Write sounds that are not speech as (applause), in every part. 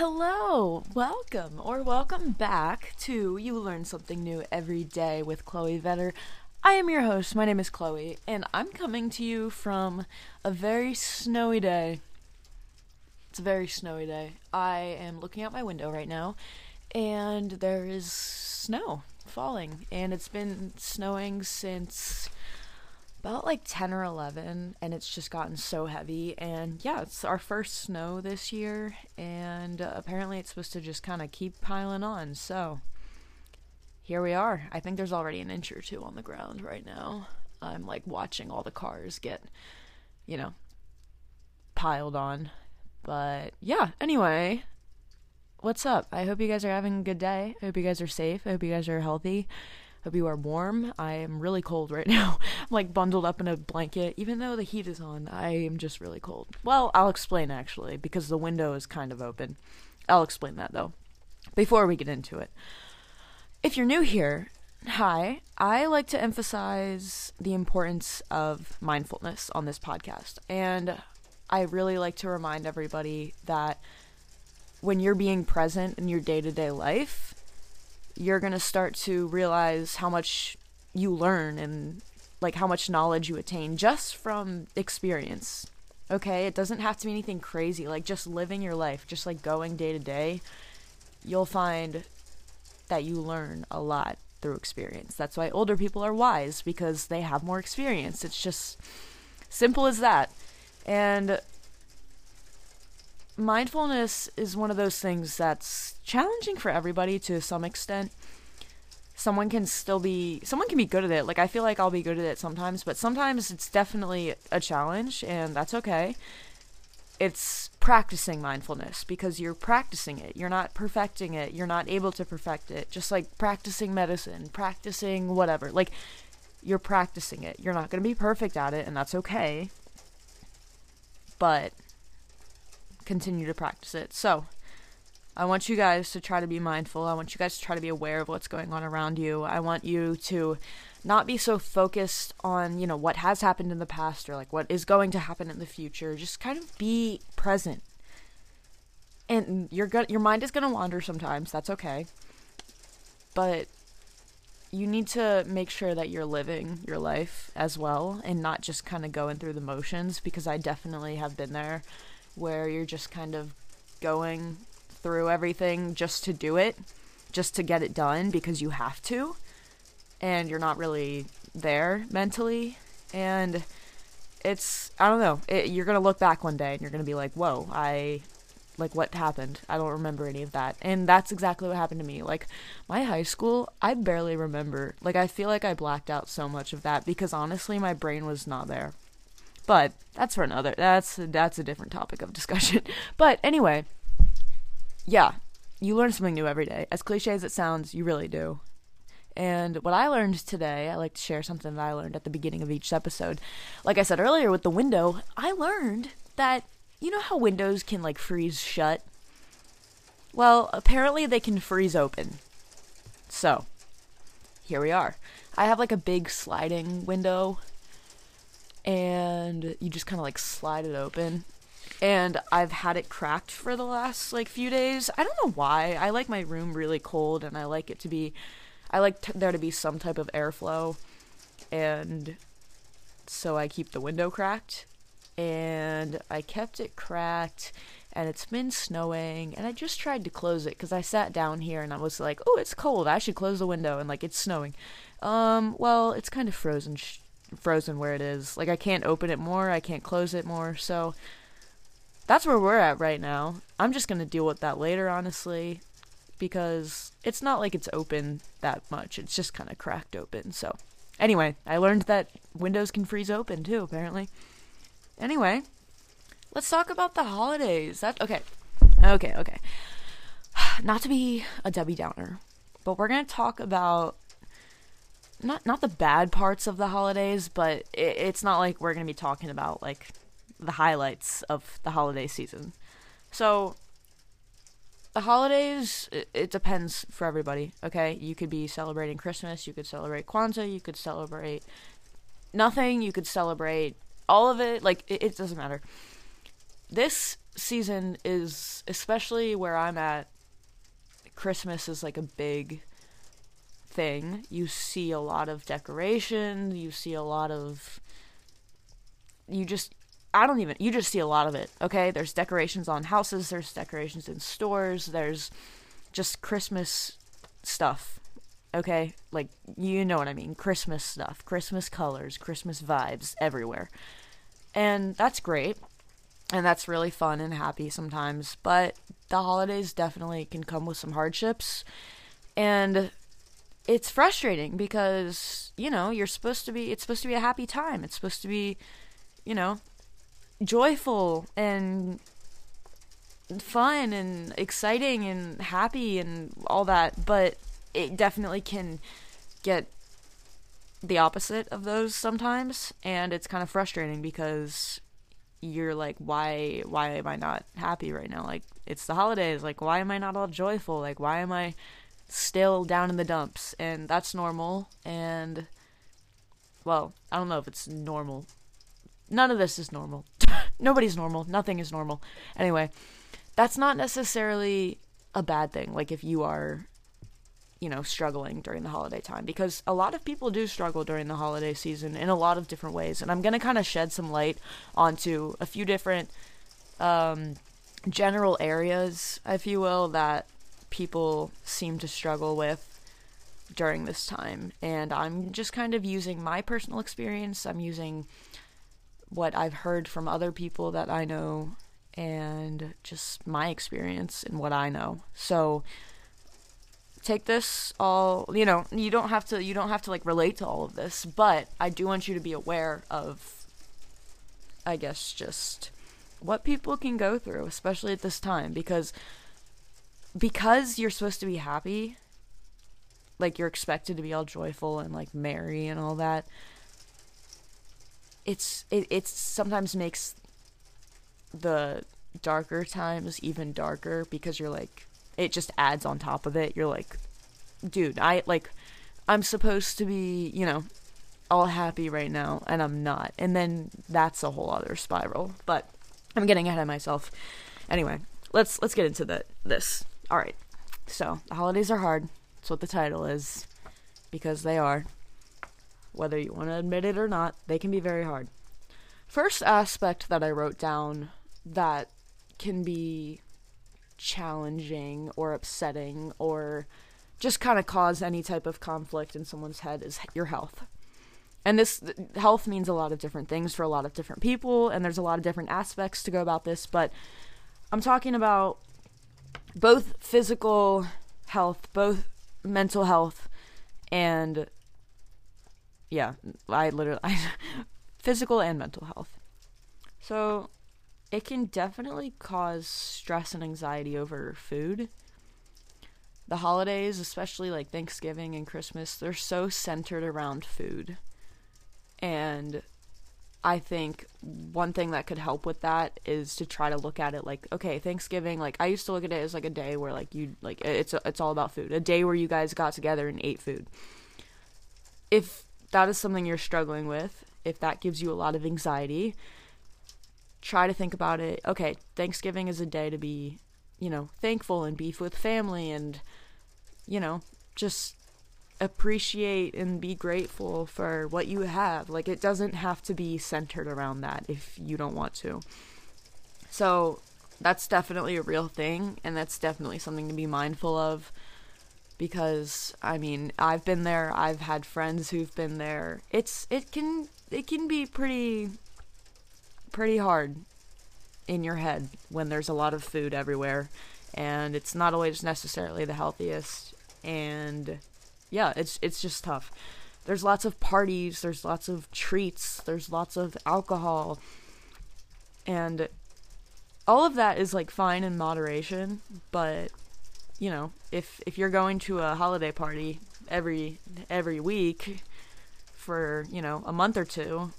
Hello, welcome or welcome back to You Learn Something New Every Day with Chloe Vetter. I am your host. My name is Chloe, and I'm coming to you from a very snowy day. It's a very snowy day. I am looking out my window right now, and there is snow falling, and it's been snowing since about like 10 or 11 and it's just gotten so heavy. And yeah it's our first snow this year and uh, apparently it's supposed to just kind of keep piling on. So here we are. I think there's already an inch or two on the ground right now. I'm like watching all the cars get you know piled on. But yeah anyway what's up? I hope you guys are having a good day. I hope you guys are safe. I hope you guys are healthy Hope you are warm. I am really cold right (laughs) now. I'm like bundled up in a blanket. Even though the heat is on, I am just really cold. Well, I'll explain actually, because the window is kind of open. I'll explain that though, before we get into it. If you're new here, hi. I like to emphasize the importance of mindfulness on this podcast. And I really like to remind everybody that when you're being present in your day to day life, you're going to start to realize how much you learn and like how much knowledge you attain just from experience. Okay, it doesn't have to be anything crazy, like just living your life, just like going day to day. You'll find that you learn a lot through experience. That's why older people are wise because they have more experience. It's just simple as that. And mindfulness is one of those things that's challenging for everybody to some extent. Someone can still be someone can be good at it. Like I feel like I'll be good at it sometimes, but sometimes it's definitely a challenge and that's okay. It's practicing mindfulness because you're practicing it. You're not perfecting it. You're not able to perfect it. Just like practicing medicine, practicing whatever. Like you're practicing it. You're not going to be perfect at it and that's okay. But continue to practice it. So, I want you guys to try to be mindful. I want you guys to try to be aware of what's going on around you. I want you to not be so focused on, you know, what has happened in the past or like what is going to happen in the future. Just kind of be present. And your your mind is going to wander sometimes. That's okay. But you need to make sure that you're living your life as well and not just kind of going through the motions because I definitely have been there where you're just kind of going through everything just to do it, just to get it done because you have to, and you're not really there mentally. And it's, I don't know, it, you're going to look back one day and you're going to be like, whoa, I, like, what happened? I don't remember any of that. And that's exactly what happened to me. Like, my high school, I barely remember. Like, I feel like I blacked out so much of that because honestly, my brain was not there. But that's for another. That's that's a different topic of discussion. (laughs) But anyway, yeah, you learn something new every day. As cliche as it sounds, you really do. And what I learned today, I like to share something that I learned at the beginning of each episode. Like I said earlier with the window, I learned that you know how windows can like freeze shut? Well, apparently they can freeze open. So, here we are. I have like a big sliding window and you just kind of like slide it open. And I've had it cracked for the last like few days. I don't know why. I like my room really cold and I like it to be I like t- there to be some type of airflow and so I keep the window cracked and I kept it cracked and it's been snowing and I just tried to close it cuz I sat down here and I was like, "Oh, it's cold. I should close the window." And like it's snowing. Um, well, it's kind of frozen sh- frozen where it is. Like I can't open it more, I can't close it more. So that's where we're at right now. I'm just going to deal with that later honestly because it's not like it's open that much. It's just kind of cracked open. So anyway, I learned that windows can freeze open too apparently. Anyway, let's talk about the holidays. That okay. Okay, okay. (sighs) Not to be a Debbie Downer, but we're going to talk about not not the bad parts of the holidays, but it, it's not like we're gonna be talking about like the highlights of the holiday season. So the holidays, it, it depends for everybody. Okay, you could be celebrating Christmas, you could celebrate Kwanzaa, you could celebrate nothing, you could celebrate all of it. Like it, it doesn't matter. this season is especially where I'm at. Christmas is like a big thing. You see a lot of decoration, you see a lot of you just I don't even you just see a lot of it, okay? There's decorations on houses, there's decorations in stores, there's just Christmas stuff. Okay? Like you know what I mean. Christmas stuff, Christmas colors, Christmas vibes everywhere. And that's great. And that's really fun and happy sometimes, but the holidays definitely can come with some hardships. And it's frustrating because, you know, you're supposed to be it's supposed to be a happy time. It's supposed to be, you know, joyful and fun and exciting and happy and all that, but it definitely can get the opposite of those sometimes and it's kind of frustrating because you're like why why am I not happy right now? Like it's the holidays, like why am I not all joyful? Like why am I still down in the dumps? And that's normal and well, I don't know if it's normal. None of this is normal. (laughs) Nobody's normal. Nothing is normal. Anyway, that's not necessarily a bad thing. Like if you are, you know, struggling during the holiday time, because a lot of people do struggle during the holiday season in a lot of different ways. And I'm to kind of shed some light onto a few different um, general areas, if you will, that people seem to struggle with during this time. And I'm just kind of using my personal experience. I'm using what I've heard from other people that I know and just my experience and what I know. So take this all, you know, you don't have to you don't have to like relate to all of this, but I do want you to be aware of I guess just what people can go through, especially at this time because because you're supposed to be happy, like you're expected to be all joyful and like merry and all that. It's it it's sometimes makes the darker times even darker because you're like it just adds on top of it. You're like, dude, I like I'm supposed to be, you know, all happy right now and I'm not. And then that's a whole other spiral. But I'm getting ahead of myself. Anyway, let's let's get into the this. All right. So, the holidays are hard. That's what the title is because they are. Whether you want to admit it or not, they can be very hard. First aspect that I wrote down that can be challenging or upsetting or just kind of cause any type of conflict in someone's head is your health. And this health means a lot of different things for a lot of different people, and there's a lot of different aspects to go about this, but I'm talking about both physical health, both mental health, and yeah, I literally (laughs) I, physical and mental health. So, it can definitely cause stress and anxiety over food. The holidays, especially like Thanksgiving and Christmas, they're so centered around food. And I think one thing that could help with that is to try to look at it like, okay, Thanksgiving, like I used to look at it as like a day where like you like it's it's all about food. A day where you guys got together and ate food. If that is something you're struggling with, if that gives you a lot of anxiety, try to think about it. Okay, Thanksgiving is a day to be, you know, thankful and beef with family and, you know, just appreciate and be grateful for what you have. Like, it doesn't have to be centered around that if you don't want to. So, that's definitely a real thing, and that's definitely something to be mindful of because I mean, I've been there, I've had friends who've been there. It's it can it can be pretty pretty hard in your head when there's a lot of food everywhere and it's not always necessarily the healthiest and yeah it's it's just tough there's lots of parties there's lots of treats there's lots of alcohol and all of that is like fine in moderation but you know if if you're going to a holiday party every every week for you know a month or two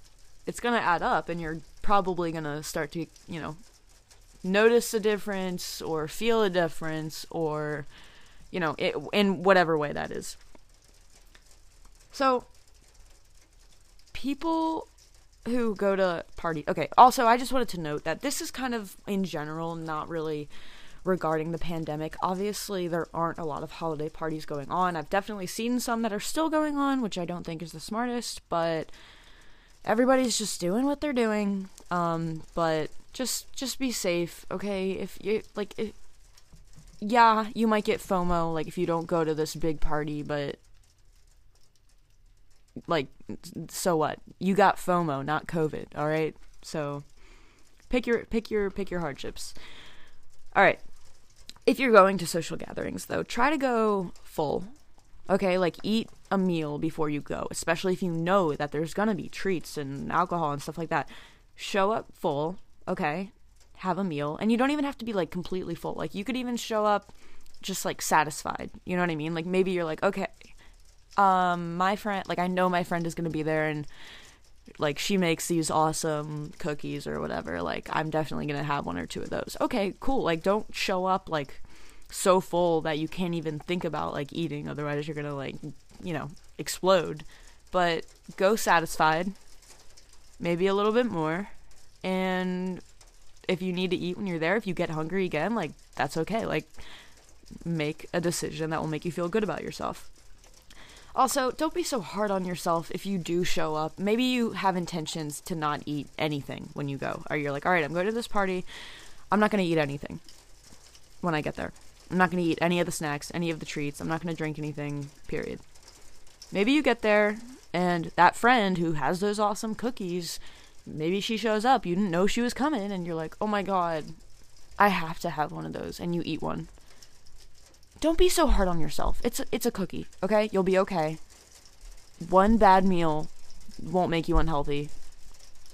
it's gonna add up and you're probably going to start to, you know, notice a difference or feel a difference or, you know, it, in whatever way that is. So, people who go to party. Okay, also I just wanted to note that this is kind of in general not really regarding the pandemic. Obviously, there aren't a lot of holiday parties going on. I've definitely seen some that are still going on, which I don't think is the smartest, but everybody's just doing what they're doing. Um, but just just be safe, okay? If you like if yeah, you might get FOMO like if you don't go to this big party, but like so what? You got FOMO, not COVID, all right? So pick your pick your pick your hardships. All right. If you're going to social gatherings though, try to go full. Okay, like eat a meal before you go, especially if you know that there's going to be treats and alcohol and stuff like that. Show up full, okay? Have a meal, and you don't even have to be like completely full. Like you could even show up just like satisfied. You know what I mean? Like maybe you're like, okay, um my friend like I know my friend is to be there and like she makes these awesome cookies or whatever. Like I'm definitely to have one or two of those. Okay, cool. Like don't show up like so full that you can't even think about like eating otherwise you're to like, you know, explode. But go satisfied. Maybe a little bit more. And if you need to eat when you're there, if you get hungry again, like that's okay. Like make a decision that will make you feel good about yourself. Also, don't be so hard on yourself if you do show up. Maybe you have intentions to not eat anything when you go. Or you're like, all right, I'm going to this party. I'm not going to eat anything when I get there. I'm not going to eat any of the snacks, any of the treats. I'm not going to drink anything, period. Maybe you get there and that friend who has those awesome cookies, maybe she shows up. You didn't know she was coming and you're like, oh my god, I have to have one of those. And you eat one don't be so hard on yourself. It's a, it's a cookie, okay? You'll be okay. One bad meal won't make you unhealthy.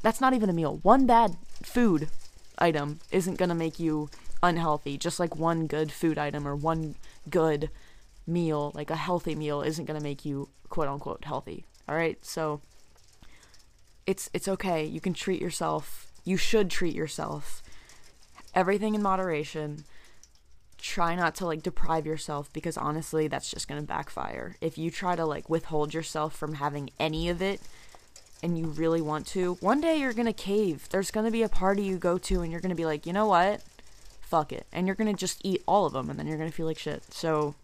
That's not even a meal. One bad food item isn't going to make you unhealthy, just like one good food item or one good meal, like a healthy meal isn't going to make you quote unquote healthy. All right? So it's it's okay. You can treat yourself. You should treat yourself. Everything in moderation try not to like deprive yourself because honestly that's just going to backfire. If you try to like withhold yourself from having any of it and you really want to, one day you're going to cave. There's going to be a party you go to and you're going to be like, "You know what? Fuck it." And you're going to just eat all of them and then you're going to feel like shit. So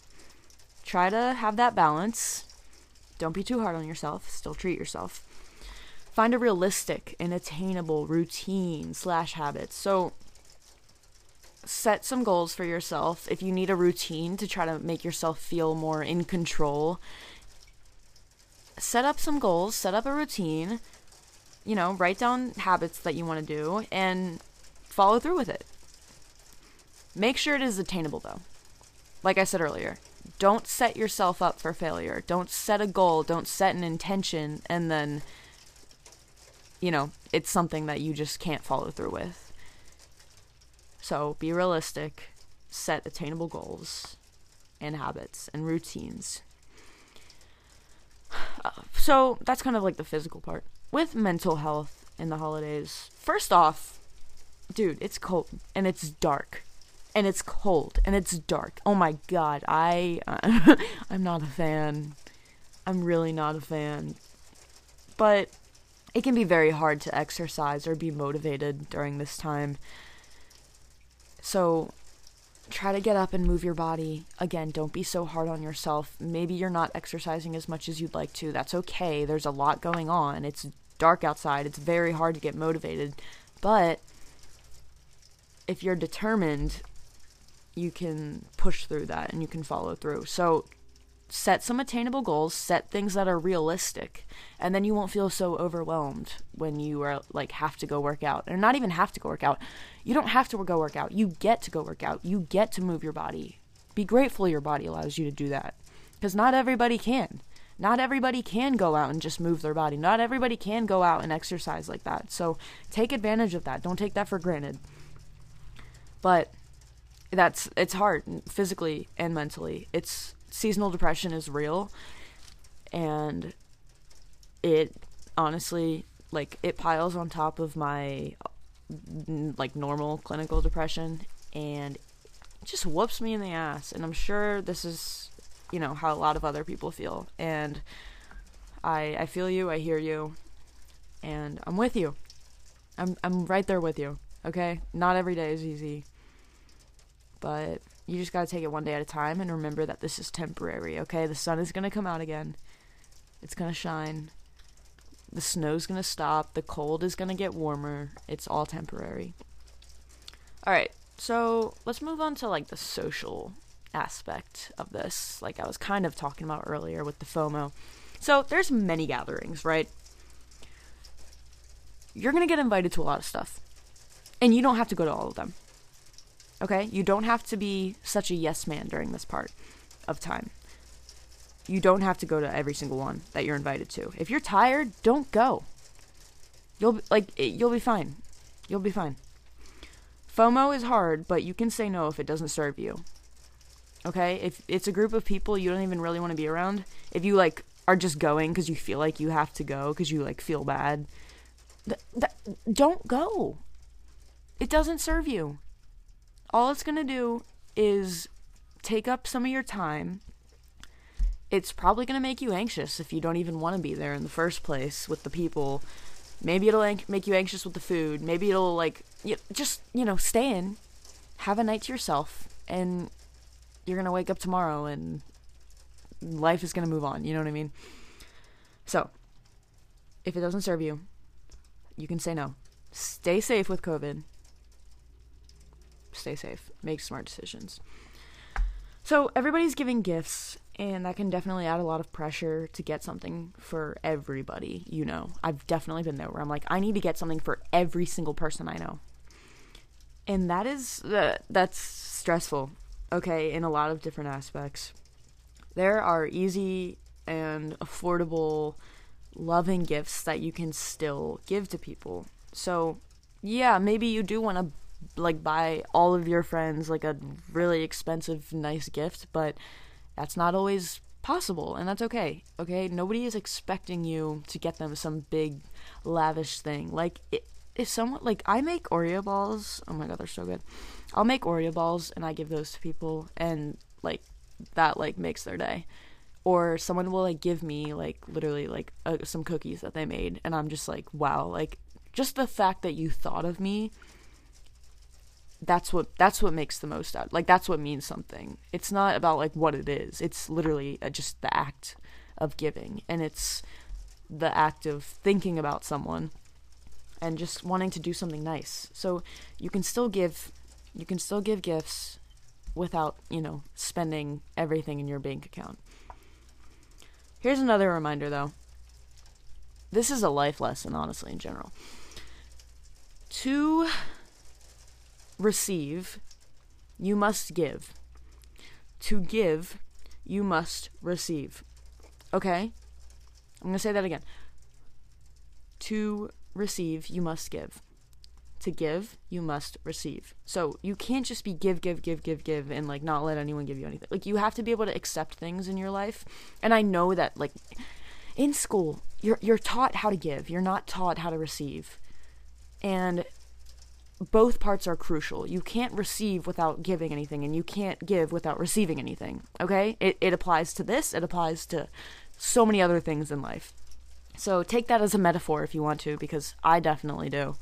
try to have that balance. Don't be too hard on yourself. Still treat yourself. Find a realistic and attainable routine slash habits. So set some goals for yourself. If you need a routine to try to make yourself feel more in control, set up some goals, set up a routine, you know, write down habits that you want to do and follow through with it. Make sure it is attainable though. Like I said earlier, don't set yourself up for failure. Don't set a goal, don't set an intention and then you know, it's something that you just can't follow through with. So be realistic, set attainable goals and habits and routines. (sighs) So that's kind of like the physical part. With mental health in the holidays, first off, dude, it's cold and it's dark. And it's cold and it's dark. Oh my god, I uh, (laughs) I'm not a fan. I'm really not a fan. But it can be very hard to exercise or be motivated during this time. So try to get up and move your body. Again, don't be so hard on yourself. Maybe you're not exercising as much as you'd like to. That's okay. There's a lot going on. It's dark outside. It's very hard to get motivated. But if you're determined, you can push through that and you can follow through. So set some attainable goals, set things that are realistic, and then you won't feel so overwhelmed when you are like have to go work out. Or not even have to go work out. You don't have to go work out. You get to go work out. You get to move your body. Be grateful your body allows you to do that. Cuz not everybody can. Not everybody can go out and just move their body. Not everybody can go out and exercise like that. So take advantage of that. Don't take that for granted. But that's it's hard physically and mentally. It's seasonal depression is real and it honestly like it piles on top of my like normal clinical depression and just whoops me in the ass and i'm sure this is you know how a lot of other people feel and i i feel you i hear you and I'm with you. I'm I'm right there with you. Okay? Not every day is easy. But you just got to take it one day at a time and remember that this is temporary, okay? The sun is going to come out again. It's going to shine. The snow's going to stop. The cold is going to get warmer. It's all temporary. All right. So, let's move on to like the social aspect of this, like I was kind of talking about earlier with the FOMO. So, there's many gatherings, right? You're going to get invited to a lot of stuff. And you don't have to go to all of them. Okay? You don't have to be such a yes man during this part of time. You don't have to go to every single one that you're invited to. If you're tired, don't go. You'll like eh, you'll be fine. You'll be fine. FOMO is hard, but you can say no if it doesn't serve you. Okay? If it's a group of people you don't even really want to be around, if you like are just going cuz you feel like you have to go cuz you like feel bad, th- th- don't go. It doesn't serve you. All it's going to do is take up some of your time. It's probably going to make you anxious if you don't even want to be there in the first place with the people. Maybe it'll an- make you anxious with the food. Maybe it'll like you, just, you know, stay in, have a night to yourself and you're going to wake up tomorrow and life is going to move on, you know what I mean? So, if it doesn't serve you, you can say no. Stay safe with COVID stay safe, make smart decisions. So everybody's giving gifts, and that can definitely add a lot of pressure to get something for everybody. You know, I've definitely been there where I'm like, I need to get something for every single person I know, and that is uh, that's stressful. Okay, in a lot of different aspects. There are easy and affordable, loving gifts that you can still give to people. So, yeah, maybe you do want to like buy all of your friends like a really expensive nice gift, but that's not always possible and that's okay. Okay? Nobody is expecting you to get them some big lavish thing. Like if someone like I make Oreo balls, oh my god, they're so good. I'll make Oreo balls and I give those to people and like that like makes their day. Or someone will like give me like literally like uh, some cookies that they made and I'm just like wow, like just the fact that you thought of me that's what that's what makes the most out like that's what means something. It's not about like what it is. It's literally uh, just the act of giving. And it's the act of thinking about someone and just wanting to do something nice. So you can still give you can still give gifts without you know spending everything in your bank account. Here's another reminder though. This is a life lesson honestly in general. To receive, you must give. To give, you must receive. Okay? I'm going to say that again. To receive, you must give. To give, you must receive. So you can't just be give, give, give, give, give, and like not let anyone give you anything. Like you have to be able to accept things in your life. And I know that like in school, you're you're taught how to give. You're not taught how to receive. And both parts are crucial. You can't receive without giving anything, and you can't give without receiving anything. Okay? It, it applies to this, it applies to so many other things in life. So take that as a metaphor if you want to, because I definitely do.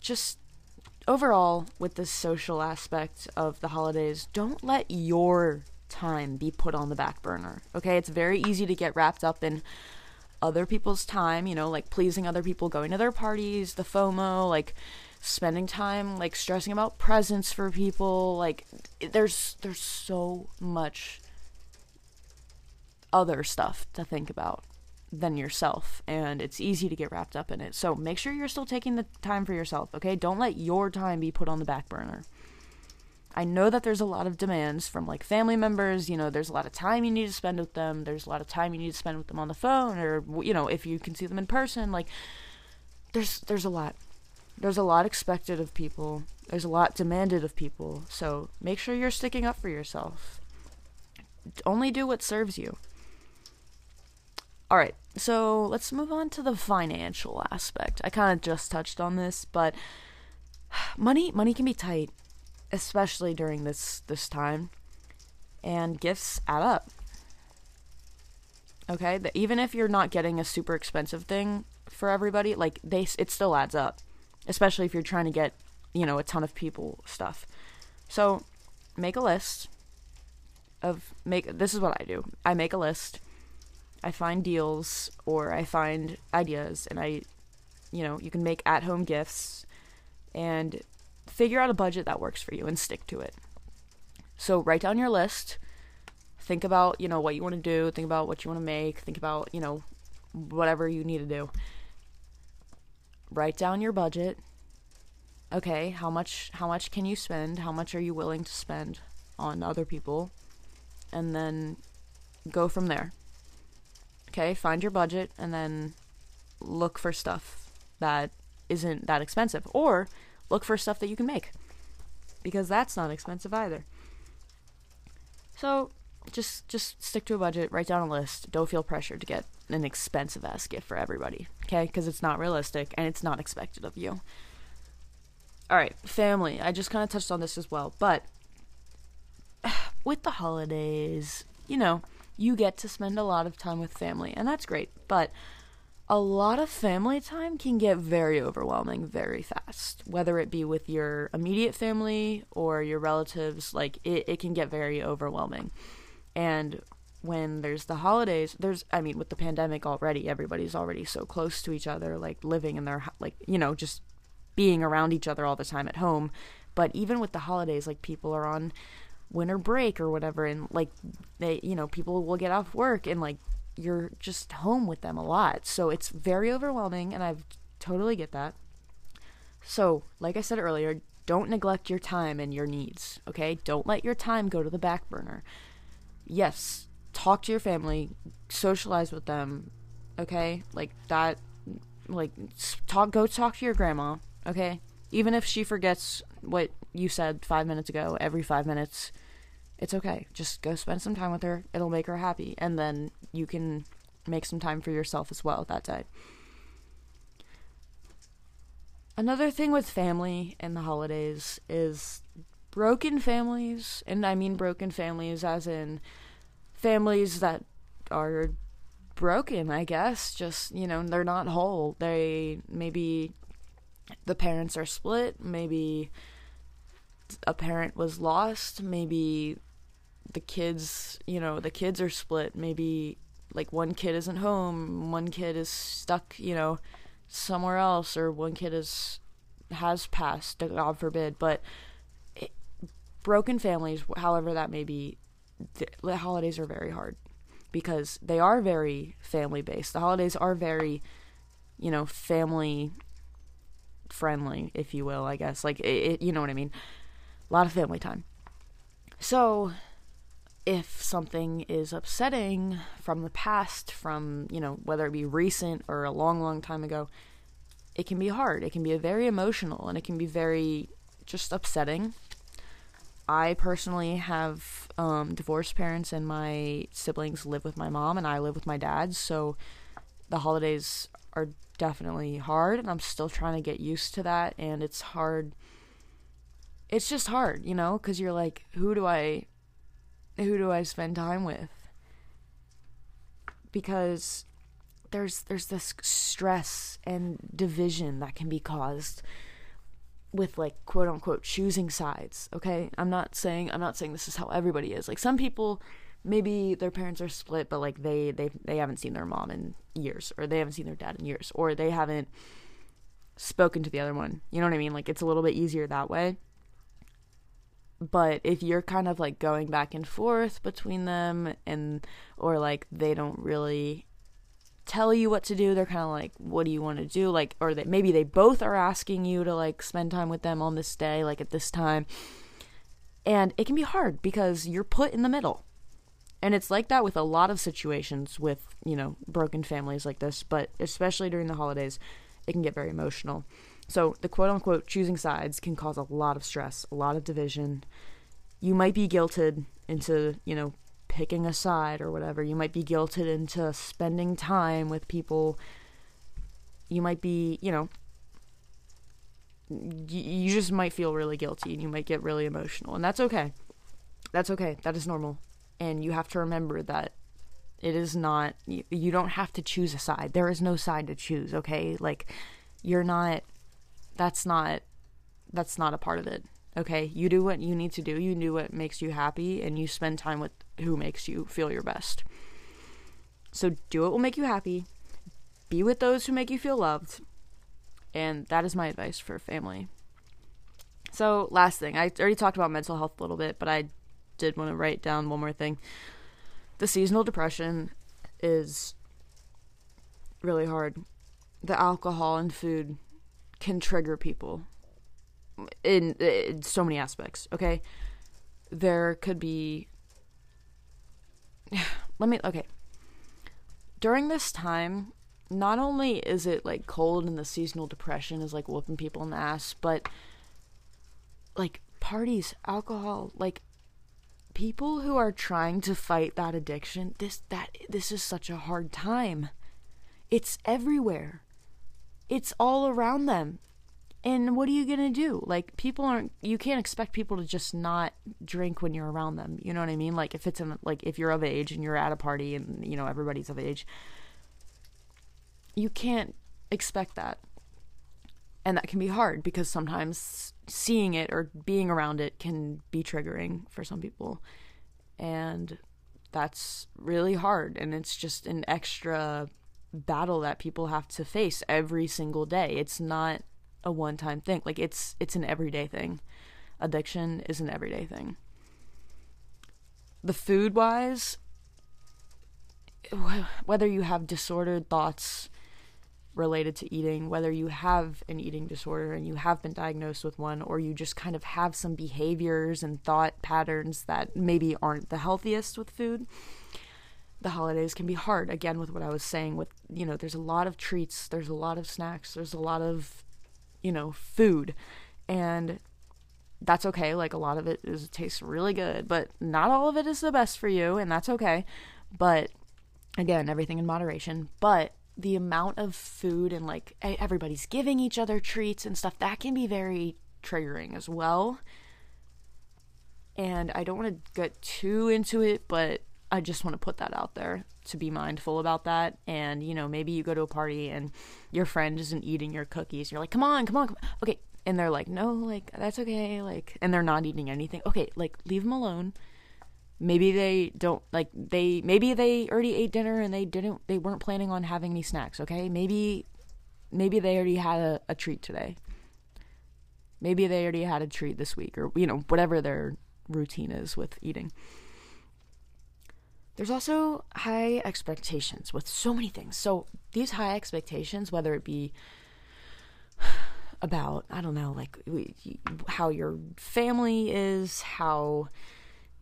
Just overall, with this social aspect of the holidays, don't let your time be put on the back burner. Okay? It's very easy to get wrapped up in other people's time, you know, like pleasing other people, going to their parties, the FOMO, like spending time like stressing about presents for people, like there's there's so much other stuff to think about than yourself and it's easy to get wrapped up in it. So make sure you're still taking the time for yourself, okay? Don't let your time be put on the back burner. I know that there's a lot of demands from like family members, you know, there's a lot of time you need to spend with them, there's a lot of time you need to spend with them on the phone or you know, if you can see them in person, like there's there's a lot. There's a lot expected of people. There's a lot demanded of people. So, make sure you're sticking up for yourself. Only do what serves you. All right. So, let's move on to the financial aspect. I kind of just touched on this, but (sighs) money money can be tight especially during this this time. And gifts add up. Okay? That even if you're not getting a super expensive thing for everybody, like they it still adds up. Especially if you're trying to get, you know, a ton of people stuff. So, make a list of make this is what I do. I make a list. I find deals or I find ideas and I you know, you can make at-home gifts and figure out a budget that works for you and stick to it. So write down your list. Think about, you know, what you want to do, think about what you want to make, think about, you know, whatever you need to do. Write down your budget. Okay, how much how much can you spend? How much are you willing to spend on other people? And then go from there. Okay, find your budget and then look for stuff that isn't that expensive or look for stuff that you can make because that's not expensive either. So, just just stick to a budget, write down a list. Don't feel pressured to get an expensive ass gift for everybody, okay? Because it's not realistic and it's not expected of you. All right, family. I just kind of touched on this as well, but (sighs) with the holidays, you know, you get to spend a lot of time with family, and that's great. But a lot of family time can get very overwhelming very fast, whether it be with your immediate family or your relatives. Like, it, it can get very overwhelming. And when there's the holidays, there's, I mean, with the pandemic already, everybody's already so close to each other, like living in their, like, you know, just being around each other all the time at home. But even with the holidays, like, people are on winter break or whatever, and, like, they, you know, people will get off work and, like, you're just home with them a lot. So it's very overwhelming, and I totally get that. So, like I said earlier, don't neglect your time and your needs, okay? Don't let your time go to the back burner. Yes, talk to your family, socialize with them, okay? Like that like talk go talk to your grandma, okay? Even if she forgets what you said 5 minutes ago every 5 minutes, it's okay. Just go spend some time with her. It'll make her happy. And then you can make some time for yourself as well that day. Another thing with family and the holidays is broken families, and I mean broken families as in families that are broken, I guess. Just, you know, they're not whole. They maybe the parents are split, maybe a parent was lost, maybe the kids, you know, the kids are split. Maybe like one kid isn't home, one kid is stuck, you know, somewhere else, or one kid is has passed, God forbid. But it, broken families, however that may be, the, holidays are very hard because they are very family based. The holidays are very, you know, family friendly, if you will. I guess like it, it you know what I mean. A lot of family time. So if something is upsetting from the past, from, you know, whether it be recent or a long, long time ago, it can be hard. It can be very emotional and it can be very just upsetting. I personally have um, divorced parents, and my siblings live with my mom, and I live with my dad. So the holidays are definitely hard, and I'm still trying to get used to that. And it's hard. It's just hard, you know, because you're like, who do I who do I spend time with? Because there's there's this stress and division that can be caused with like quote unquote choosing sides okay? I'm not saying i'm not saying this is how everybody is. Like some people maybe their parents are split but like they they they haven't seen their mom in years or they haven't seen their dad in years or they haven't spoken to the other one. You know what i mean? Like it's a little bit easier that way but if you're kind of like going back and forth between them and or like they don't really tell you what to do they're kind of like what do you want to do? Like or that maybe they both are asking you to like spend time with them on this day like at this time. And it can be hard because you're put in the middle. And it's like that with a lot of situations with you know broken families like this but especially during the holidays it can get very emotional so, the quote unquote choosing sides can cause a lot of stress, a lot of division. You might be guilted into, you know, picking a side or whatever. You might be guilted into spending time with people. You might be, you know, you just might feel really guilty and you might get really emotional. And that's okay. That's okay. That is normal. And you have to remember that It is not, you, you don't have to choose a side. There is no side to choose, okay? Like, you're not, that's not, that's not a part of it, okay? You do what you need to do, you do what makes you happy, and you spend time with who makes you feel your best. So do what will make you happy, be with those who make you feel loved, and that is my advice for family. So, last thing, I already talked about mental health a little bit, but I did want to write down one more thing the seasonal depression is really hard. The alcohol and food can trigger people in, in so many aspects, okay? There could be (sighs) let me okay. During this time, not only is it like cold and the seasonal depression is like whooping people in the ass, but like parties, alcohol, like people who are trying to fight that addiction, this that this is such a hard time. It's everywhere. It's all around them. And what are you going to do? Like people aren't you can't expect people to just not drink when you're around them. You know what I mean? Like if it's in like if you're of age and you're at a party and you know everybody's of age, you can't expect that. And that can be hard because sometimes seeing it or being around it can be triggering for some people. And that's really hard. And it's just an extra battle that people have to face every single day. It's not a one time thing. Like it's it's an everyday thing. Addiction is an everyday thing. The food wise, whether you have disordered thoughts related to eating, whether you have an eating disorder and you have been diagnosed with one, or you just kind of have some behaviors and thought patterns that maybe aren't the healthiest with food. The holidays can be hard. Again, with what I was saying, with, you know, there's a lot of treats, there's a lot of snacks, there's a lot of, you know, food. And that's okay. Like a lot of it is tastes really good, but not all of it is the best for you, and that's okay. But again, everything in moderation. But the amount of food and like everybody's giving each other treats and stuff that can be very triggering as well and i don't want to get too into it but i just want to put that out there to be mindful about that. And you know maybe you go to a party and your friend isn't eating your cookies. You're like come on come on, come on. okay. And they're like no like that's okay like and they're not eating anything. Okay like leave them alone. Maybe they don't like they maybe they already ate dinner and they didn't they weren't planning on having any snacks okay? Maybe maybe they already had a, a treat today. Maybe they already had a treat this week or you know whatever their routine is with eating there's also high expectations with so many things. So these high expectations whether it be (sighs) about i don't know like how your family is how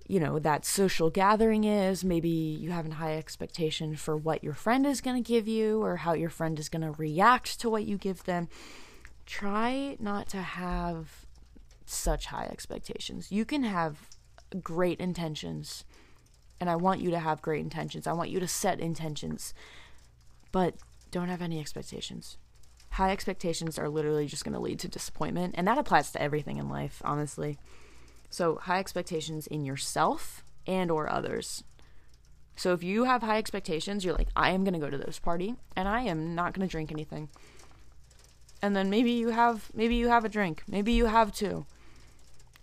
you know that social gathering is maybe you have a high expectation for what your friend is going to give you or how your friend is going to react to what you give them. Try not to have such high expectations. You can have great intentions and i want you to have great intentions i want you to set intentions but don't have any expectations high expectations are literally just going to lead to disappointment and that applies to everything in life honestly so, high expectations in yourself and or others. So if you have high expectations, you're like, I am going to go to this party and I am not going to drink anything. And then maybe you have maybe you have a drink. Maybe you have two.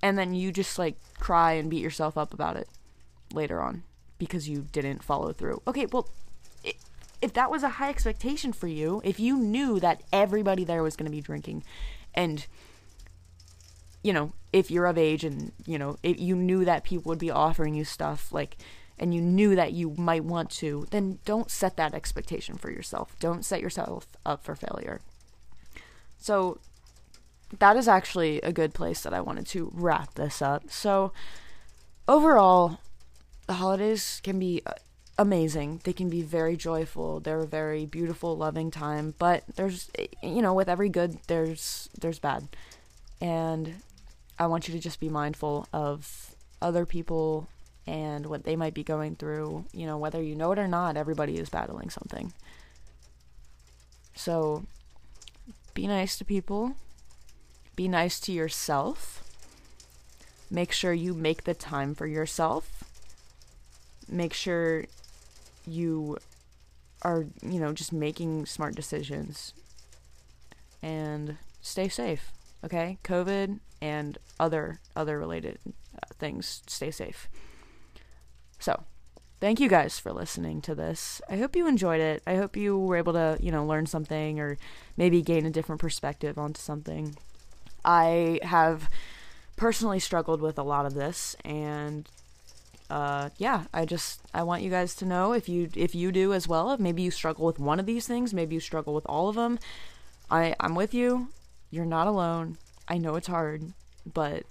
And then you just like cry and beat yourself up about it later on because you didn't follow through. Okay, well if that was a high expectation for you, if you knew that everybody there was going to be drinking and you know, if you're of age and, you know, if you knew that people would be offering you stuff like and you knew that you might want to, then don't set that expectation for yourself. Don't set yourself up for failure. So that is actually a good place that I wanted to wrap this up. So overall, the holidays can be uh, amazing. They can be very joyful. They're a very beautiful, loving time, but there's you know, with every good there's there's bad. And I want you to just be mindful of other people and what they might be going through. You know, whether you know it or not, everybody is battling something. So be nice to people, be nice to yourself. Make sure you make the time for yourself. Make sure you are, you know, just making smart decisions. And stay safe, okay? COVID and other other related uh, things, stay safe. So, thank you guys for listening to this. I hope you enjoyed it. I hope you were able to, you know, learn something or maybe gain a different perspective onto something. I have personally struggled with a lot of this and uh, yeah, I just I want you guys to know if you if you do as well. If maybe you struggle with one of these things, maybe you struggle with all of them. I I'm with you. You're not alone. I know it's hard, but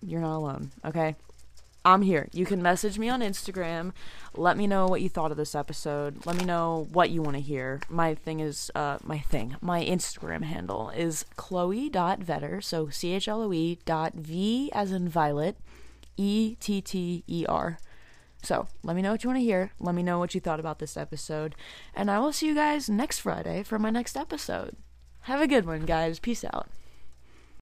you're not alone. Okay. I'm here. You can message me on Instagram. Let me know what you thought of this episode. Let me know what you want to hear. My thing is, uh, my thing, my Instagram handle is chloe.vetter. So C H L O E dot V as in violet E T T E R. So let me know what you want to hear. Let me know what you thought about this episode. And I will see you guys next Friday for my next episode. Have a good one, guys. Peace out.